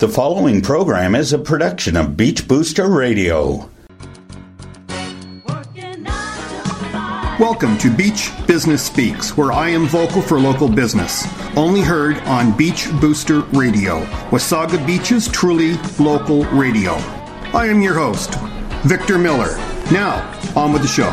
The following program is a production of Beach Booster Radio. Welcome to Beach Business Speaks, where I am vocal for local business. Only heard on Beach Booster Radio, Wasaga Beach's truly local radio. I am your host, Victor Miller. Now, on with the show.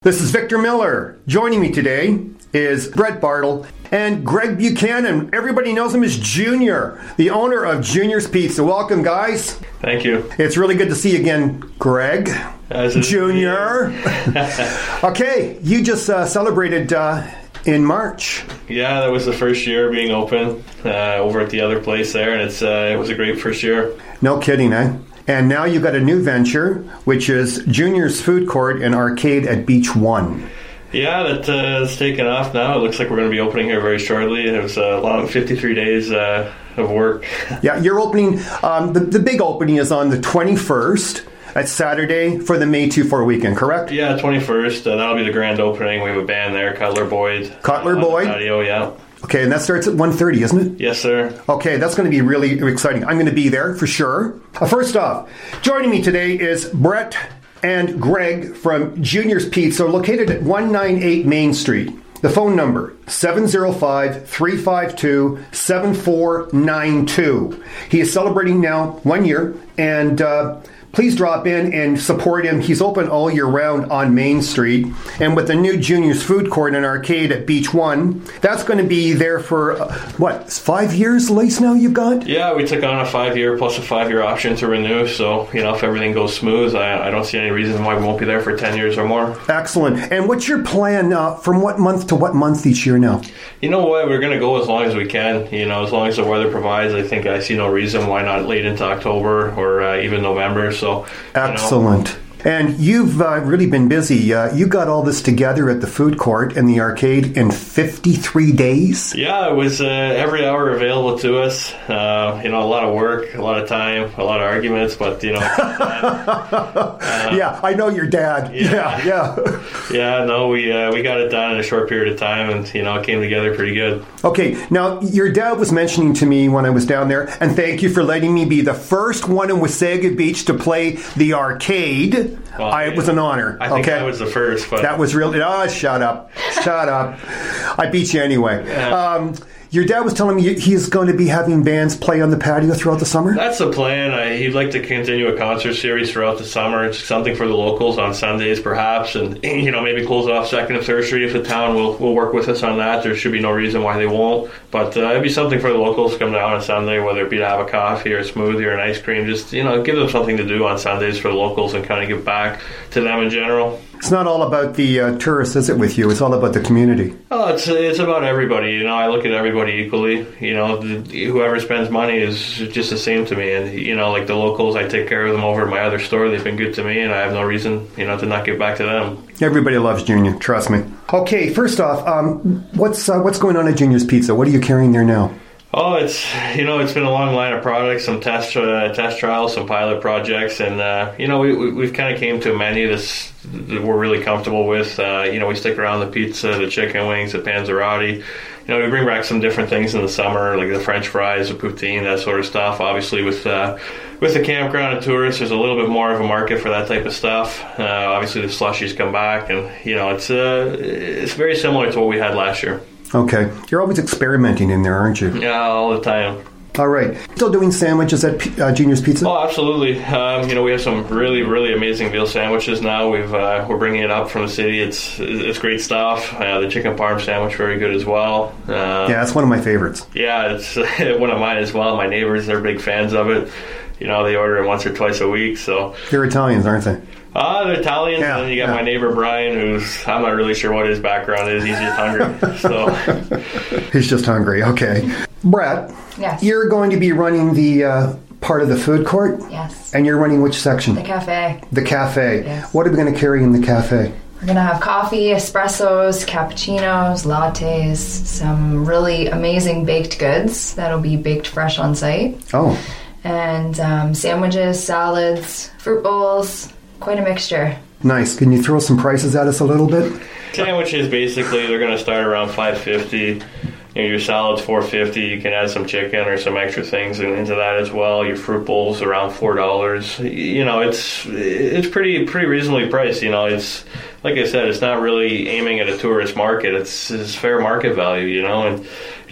This is Victor Miller. Joining me today is Brett Bartle and Greg Buchanan. Everybody knows him as Junior, the owner of Junior's Pizza. Welcome, guys. Thank you. It's really good to see you again, Greg. As Junior. okay, you just uh, celebrated uh, in March. Yeah, that was the first year being open uh, over at the other place there, and it's uh, it was a great first year. No kidding, eh? And now you've got a new venture, which is Junior's Food Court and Arcade at Beach One. Yeah, that uh, is off now. It looks like we're going to be opening here very shortly. It was a long 53 days uh, of work. Yeah, you're opening, um, the, the big opening is on the 21st. That's Saturday for the May 2 4 weekend, correct? yeah, 21st. Uh, that'll be the grand opening. We have a band there, Cutler Boyd. Cutler on Boyd? Patio, yeah. Okay, and that starts at 1.30, isn't it? Yes, sir. Okay, that's going to be really exciting. I'm going to be there for sure. Uh, first off, joining me today is Brett and Greg from Junior's Pizza, located at 198 Main Street. The phone number 705 352 7492. He is celebrating now one year, and uh, please drop in and support him. He's open all year round on Main Street, and with the new Junior's Food Court and Arcade at Beach One, that's going to be there for uh, what five years lease now you've got. Yeah, we took on a five year plus a five year option to renew. So, you know, if everything goes smooth, I, I don't see any reason why we won't be there for 10 years or more. Excellent. And what's your plan uh, from what month to what month each year now? You know what? We're going to go as long as we can. You know, as long as the weather provides. I think I see no reason why not late into October or uh, even November. So, you know, Excellent. And you've uh, really been busy. Uh, you got all this together at the food court and the arcade in 53 days. yeah, it was uh, every hour available to us. Uh, you know, a lot of work, a lot of time, a lot of arguments, but you know, yeah, I know your dad. Yeah, yeah. yeah, no, we uh, we got it done in a short period of time, and you know, it came together pretty good. Okay, now your dad was mentioning to me when I was down there, and thank you for letting me be the first one in Wasaga Beach to play the arcade. Well, I, it was an honor. I think okay, I was the first, but That was really. Oh, shut up. Shut up. I beat you anyway. Um, your dad was telling me he's going to be having bands play on the patio throughout the summer. That's the plan. I, he'd like to continue a concert series throughout the summer. It's something for the locals on Sundays, perhaps, and you know maybe close off Second and Third Street if the town will, will work with us on that. There should be no reason why they won't. But uh, it'd be something for the locals to come down on Sunday, whether it be to have a coffee or a smoothie or an ice cream. Just you know, give them something to do on Sundays for the locals and kind of give back to them in general. It's not all about the uh, tourists, is it, with you? It's all about the community. Oh, it's it's about everybody. You know, I look at everybody equally. You know, the, whoever spends money is just the same to me. And you know, like the locals, I take care of them over at my other store. They've been good to me, and I have no reason, you know, to not give back to them. Everybody loves Junior. Trust me. Okay, first off, um, what's uh, what's going on at Junior's Pizza? What are you carrying there now? Oh, it's you know, it's been a long line of products, some test uh, test trials, some pilot projects, and uh, you know, we, we, we've kind of came to a menu that's that we're really comfortable with. Uh, you know, we stick around the pizza, the chicken wings, the panzerotti. You know, we bring back some different things in the summer, like the French fries, the poutine, that sort of stuff. Obviously, with uh, with the campground and tourists, there's a little bit more of a market for that type of stuff. Uh, obviously, the slushies come back, and you know, it's uh, it's very similar to what we had last year. Okay, you're always experimenting in there, aren't you? Yeah, all the time. All right, still doing sandwiches at P- uh, Junior's Pizza. Oh, absolutely. Um, you know, we have some really, really amazing veal sandwiches now. We've uh, we're bringing it up from the city. It's it's great stuff. Uh, the chicken parm sandwich very good as well. Uh, Yeah, that's one of my favorites. yeah, it's one of mine as well. My neighbors they're big fans of it. You know, they order it once or twice a week. So, They're Italians, aren't they? ah, they're Italians, Yeah, and then you got yeah. my neighbor Brian, who's I'm not really sure what his background is. He's just hungry. so, He's just hungry. Okay, Brett, Yes. you're going to be running the uh, part of the food court, Yes. and you're running which section? The cafe. The cafe. Yes. What are we going to carry in the cafe? We're gonna have coffee, espressos, cappuccinos, lattes, some really amazing baked goods that'll be baked fresh on site, Oh, and um, sandwiches, salads, fruit bowls. Quite a mixture. nice. Can you throw some prices at us a little bit? Sandwiches basically they're going to start around 550. You know, your salad's four fifty. You can add some chicken or some extra things into that as well. Your fruit bowl's around four dollars. You know, it's it's pretty pretty reasonably priced. You know, it's like I said, it's not really aiming at a tourist market. It's, it's fair market value. You know, and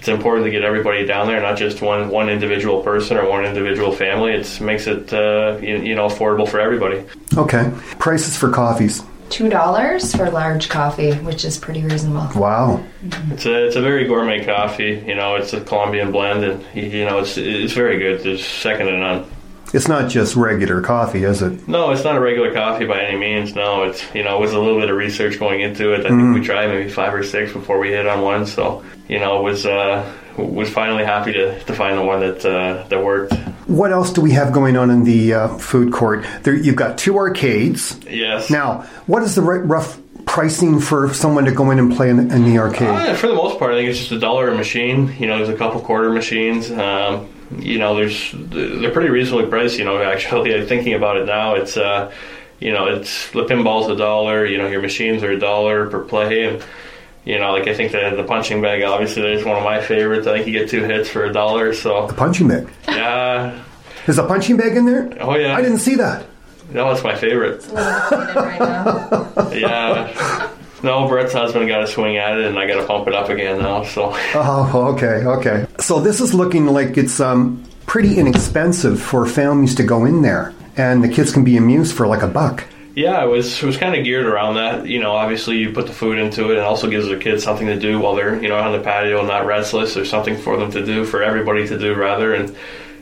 it's important to get everybody down there, not just one one individual person or one individual family. It makes it uh, you, you know affordable for everybody. Okay. Prices for coffees. Two dollars for large coffee, which is pretty reasonable. Wow. It's a it's a very gourmet coffee. You know, it's a Colombian blend, and you know it's it's very good. There's second to none. It's not just regular coffee, is it? No, it's not a regular coffee by any means. No, it's you know, it was a little bit of research going into it. I think we tried maybe five or six before we hit on one. So you know, was uh, was finally happy to, to find the one that uh, that worked. What else do we have going on in the uh, food court? There, you've got two arcades. Yes. Now, what is the r- rough pricing for someone to go in and play in, in the arcade? Uh, for the most part, I think it's just a dollar a machine. You know, there's a couple quarter machines. Um, you know, there's they're pretty reasonably priced. You know, actually, thinking about it now, it's uh, you know, it's the pinball's a dollar. You know, your machines are a dollar per play, and you know, like I think the the punching bag obviously is one of my favorites. I think you get two hits for a dollar. So The punching bag. yeah, Is a punching bag in there? oh yeah, I didn't see that. no, it's my favorite. A little right now. Yeah. No, Brett's husband got to swing at it, and I got to pump it up again now. So Oh, okay, okay. So this is looking like it's um, pretty inexpensive for families to go in there, and the kids can be amused for like a buck. Yeah, it was it was kind of geared around that. You know, obviously you put the food into it, and also gives the kids something to do while they're you know on the patio and not restless. There's something for them to do, for everybody to do rather. And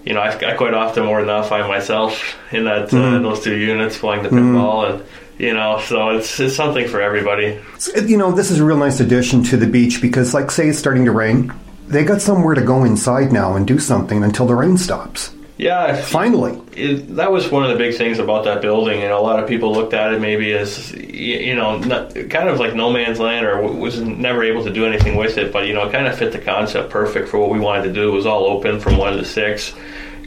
you know, I, I quite often more than not find myself in that uh, those two units playing the pinball, and you know, so it's it's something for everybody. You know, this is a real nice addition to the beach because, like, say it's starting to rain, they got somewhere to go inside now and do something until the rain stops. Yeah, Finally. it, that was one of the big things about that building. and a lot of people looked at it maybe as you know, not, kind of like no man's land, or was never able to do anything with it. But you know, it kind of fit the concept perfect for what we wanted to do. It was all open from one to six.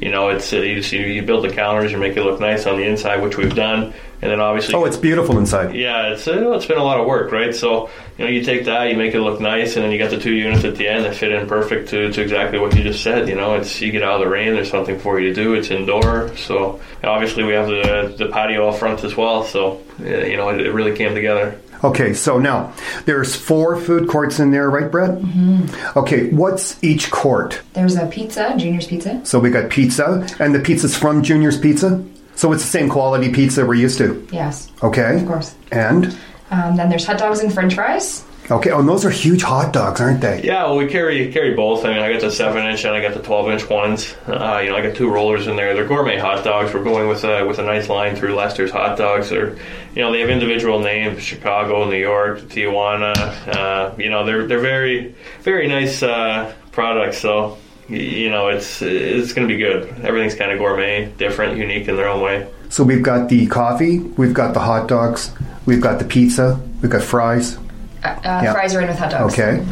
You know, it's uh, you, just, you, build the counters, you make it look nice on the inside, which we've done, and then obviously Oh, it's beautiful inside. yeah, it's uh, it's been a lot of work, right? So you know, you take that, you make it look nice, and then you got the two units at the end that fit in perfect to, to exactly what you just said. You know, it's you get out of the rain, there's something for you to do. It's indoor, so and obviously we have the the patio up front as well. So you know, it, it really came together. Okay, so now there's four food courts in there, right, Brett? Mm-hmm. Okay, what's each court? There's a pizza, Junior's Pizza. So we got pizza, and the pizza's from Junior's Pizza. So it's the same quality pizza we're used to. Yes, Okay. of course. And Um, then there's hot dogs and French fries. Okay, oh, and those are huge hot dogs, aren't they? Yeah, well, we carry carry both. I mean, I got the seven inch and I got the twelve inch ones. Uh, you know, I got two rollers in there. They're gourmet hot dogs. We're going with a with a nice line through Lester's hot dogs. They're, you know, they have individual names: Chicago, New York, Tijuana. Uh, you know, they're they're very very nice uh, products. So. You know, it's it's going to be good. Everything's kind of gourmet, different, unique in their own way. So we've got the coffee, we've got the hot dogs, we've got the pizza, we've got fries. Uh, uh, Yeah. Fries are in with hot dogs. Okay.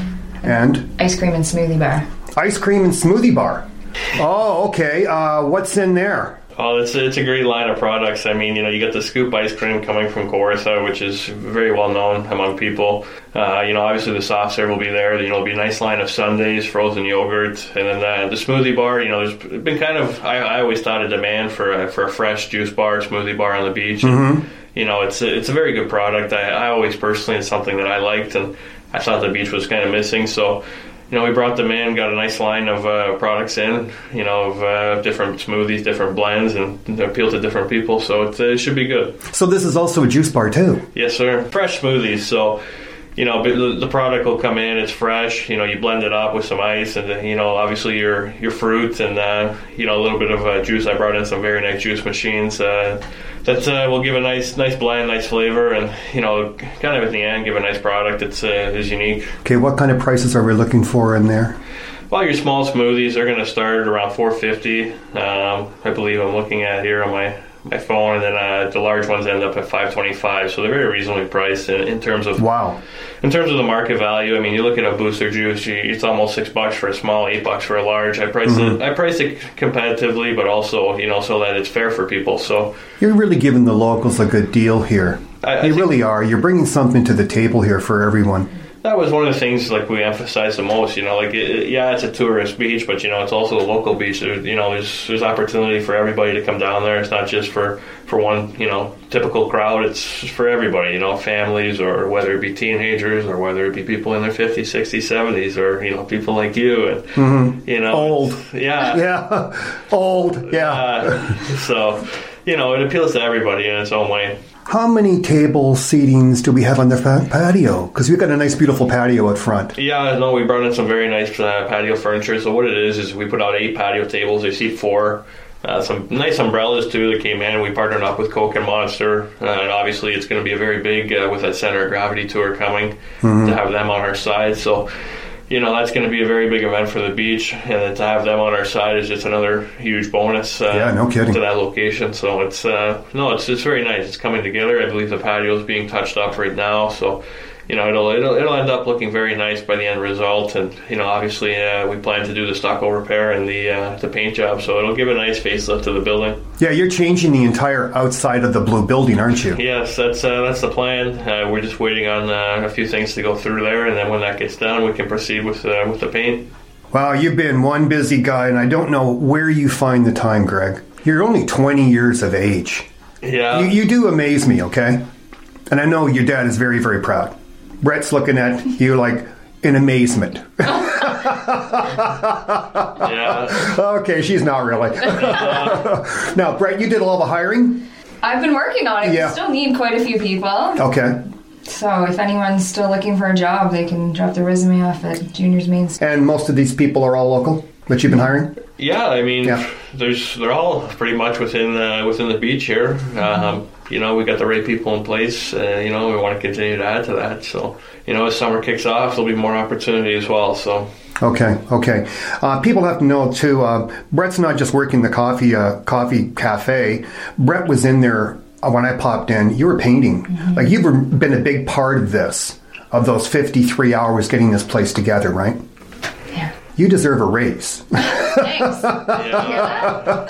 And Ice cream and smoothie bar. ice cream and smoothie bar. Oh, okay. Uh, what's in there? Oh, it's it's a great line of products. I mean, you know, you get the scoop ice cream coming from Corsa, which is very well known among people. Uh, you know, obviously the soft serve will be there. You know, it'll be a nice line of sundaes, frozen yogurt, and then uh, the smoothie bar. You know, there's been kind of I, I always thought a demand for a, for a fresh juice bar, smoothie bar on the beach. And, you know, it's a, it's a very good product. I, I always personally it's something that I liked, and I thought the beach was kind of missing. So you know, we brought them in, got a nice line of uh, products in, you know, of uh, different smoothies, different blends, and appeal to different people. So it, uh, it should be good. So this is also a juice bar too. Yes, sir. Fresh smoothies. So, you know, the the product will come in. It's fresh. You know, you blend it up with some ice, and you know, obviously your your fruit and uh, you know a little bit of uh, juice. I brought in some very nice juice machines uh, that uh, will give a nice nice blend, nice flavor, and you know, kind of at the end, give a nice product that's uh, is unique. Okay, what kind of prices are we looking for in there? Well, your small smoothies are going to start around 450. Um, I believe I'm looking at here on my my phone, and then uh, the large ones end up at 525. So they're very reasonably priced in, in terms of Wow. in terms of the market value. I mean, you look at a booster juice, you, it's almost six bucks for a small, eight bucks for a large. I price it I price it competitively, but also you know so that it's fair for people. So You're really giving the locals a good deal here. I- I you really are. You're bringing something to the table here for everyone. That was one of the things like we emphasized the most. You know, like it, yeah, it's a tourist beach, but you know, it's also a local beach. There, you know, there's there's opportunity for everybody to come down there. It's not just for for one you know typical crowd. It's for everybody. You know, families or whether it be teenagers or whether it be people in their 50s, 60s, 70s, or you know, people like you and you know, Old. yeah, Yeah, old. Yeah. uh, so, you know, it appeals to everybody in its own way. How many table seatings do we have on the patio? Because we've got a nice, beautiful patio out front. Yeah, no, we brought in some very nice uh, patio furniture. So what it is is we put out eight patio tables. They see four. Uh, some nice umbrellas too that came in. We partnered up with Coke and Monster, uh, and obviously it's going to be a very big uh, with that center of gravity tour coming Mm-hmm. to have them on our side. So. You know that's going to be a very big event for the beach, and then to have them on our side is just another huge bonus. Uh, Yeah, no kidding. To that location, so it's uh, no, it's it's very nice. It's coming together. I believe the patio is being touched up right now, so you know it'll it'll it'll end up looking very nice by the end result. And you know, obviously, uh, we plan to do the stucco repair and the uh, the paint job, so it'll give a nice facelift to the building. Yeah, you're changing the entire outside of the blue building, aren't you? Yes, that's uh, that's the plan. Uh, we're just waiting on uh, a few things to go through there, and then when that gets done, we can proceed with uh, with the paint. Wow, you've been one busy guy, and I don't know where you find the time, Greg. You're only 20 years of age. Yeah, You, you do amaze me, okay? And I know your dad is very, very proud. Brett's looking at you like in amazement. yeah. okay, she's not really. now, Brett, you did all the hiring? I've been working on it. Yeah. We still need quite a few people. Okay. So if anyone's still looking for a job, they can drop their resume off at Junior's Main Street. And most of these people are all local that you've been hiring? Yeah, I mean, Yeah. there's they're all pretty much within uh, within the beach here. Um, you know, we got the right people in place. Uh, you know, we want to continue to add to that. So, you know, as summer kicks off, there'll be more opportunity as well. So, Okay, okay. Uh, people have to know too. Uh, Brett's not just working the coffee uh, coffee cafe. Brett was in there uh, when I popped in. You were painting. Like you've been a big part of this, of those fifty-three hours getting this place together, right? Yeah. You deserve a raise. Thanks. yeah,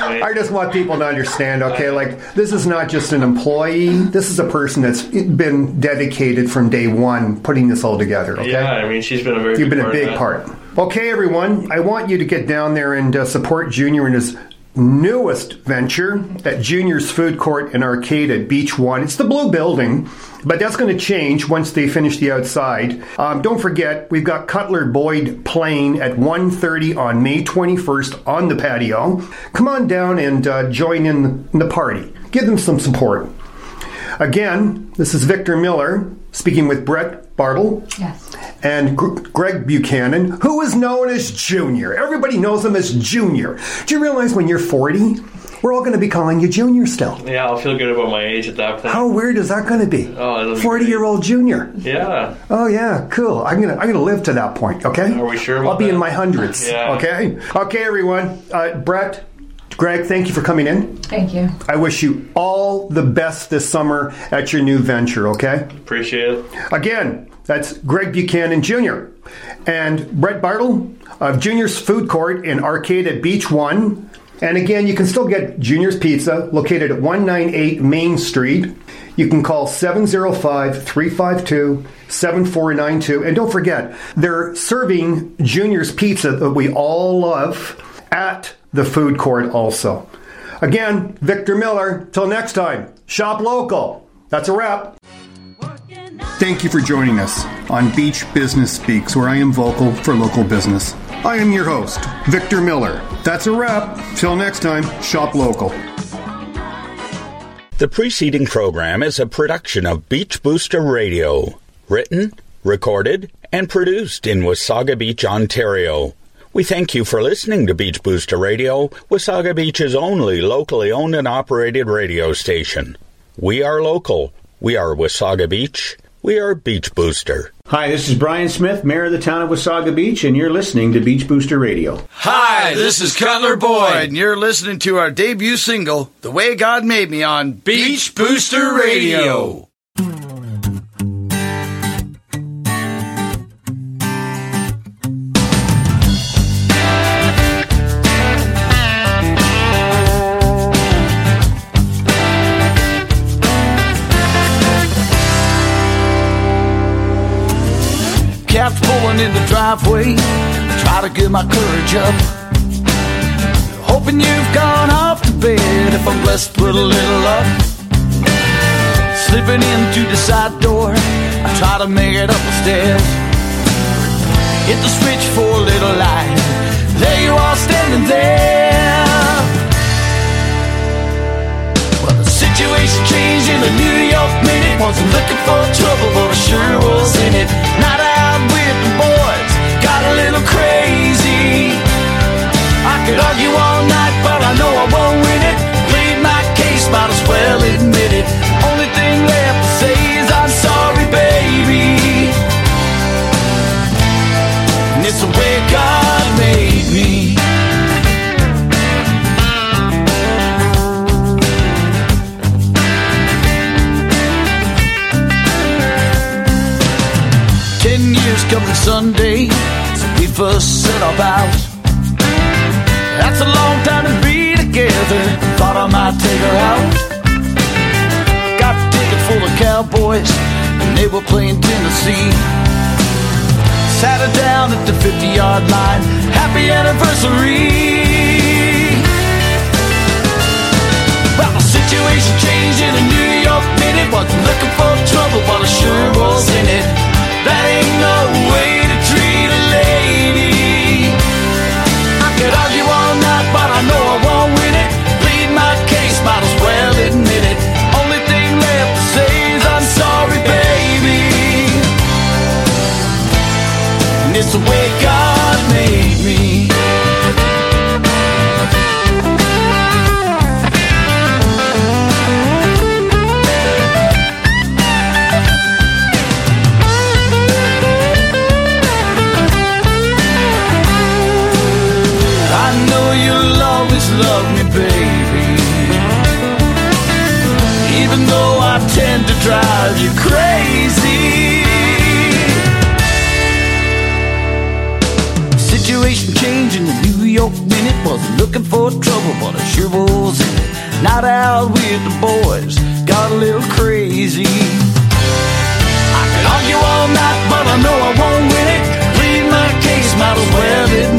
my, I just want people to understand. Okay, like this is not just an employee. This is a person that's been dedicated from day one, putting this all together. Okay. yeah, I mean, she's been a very You've big been a part of big part. Okay, everyone, I want you to get down there and uh, support Junior in his newest venture at Junior's Food Court and Arcade at Beach One. It's the blue building, but that's going to change once they finish the outside. Um, don't forget, we've got Cutler Boyd playing at 1.30 on May 21st on the patio. Come on down and uh, join in the party. Give them some support. Again, this is Victor Miller speaking with Brett Bartle Yes. and Gr- Greg Buchanan, who is known as Junior. Everybody knows him as Junior. Do you realize when you're 40, we're all going to be calling you Junior still? Yeah, I'll feel good about my age at that point. How weird is that going to be? Oh, 40 year old Junior. Yeah, Oh yeah, cool. I'm gonna I'm gonna live to that point. Okay. Are we sure I'll about be in my hundreds. Yeah. Okay. Okay, everyone. Uh, Brett, Greg, thank you for coming in. Thank you. I wish you all the best this summer at your new venture. Okay. appreciate it. Again, that's Greg Buchanan Jr. and Brett Bartle of Junior's Food Court in Arcade at Beach One. And again, you can still get Junior's Pizza located at 198 Main Street. You can call 705 352 7492. And don't forget, they're serving Junior's Pizza that we all love at the food court also. Again, Victor Miller, till next time, shop local. That's a wrap. Thank you for joining us on Beach Business Speaks, where I am vocal for local business. I am your host, Victor Miller. That's a wrap. Till next time, shop local. The preceding program is a production of Beach Booster Radio, written, recorded, and produced in Wasaga Beach, Ontario. We thank you for listening to Beach Booster Radio, Wasaga Beach's only locally owned and operated radio station. We are local. We are Wasaga Beach. We are Beach Booster. Hi, this is Brian Smith, Mayor of the town of Wasaga Beach, and you're listening to Beach Booster Radio. Hi, this is Cutler Boyd, and you're listening to our debut single, The Way God Made Me, on Beach Booster Radio. Standing in the driveway, try to get my courage up. Hoping you've gone off to bed if I'm blessed with a little luck. Slipping into the side door, I try to make it up the stairs. Hit the switch for a little light. There you are standing there. Sunday, so we first set our vows. That's a long time to be together. Thought I might take her out. Got a ticket full of cowboys, and they were playing Tennessee. Sat her down at the 50 yard line. Happy anniversary. Well, the situation changed in a New York minute. Wasn't looking for trouble, but I sure was in it. Baby. Even though I tend to drive you crazy. Situation changing the New York minute. Wasn't looking for trouble, but I sure was in it. Not out with the boys, got a little crazy. I can argue all night, but I know I won't win it. Plead my case, might as well admit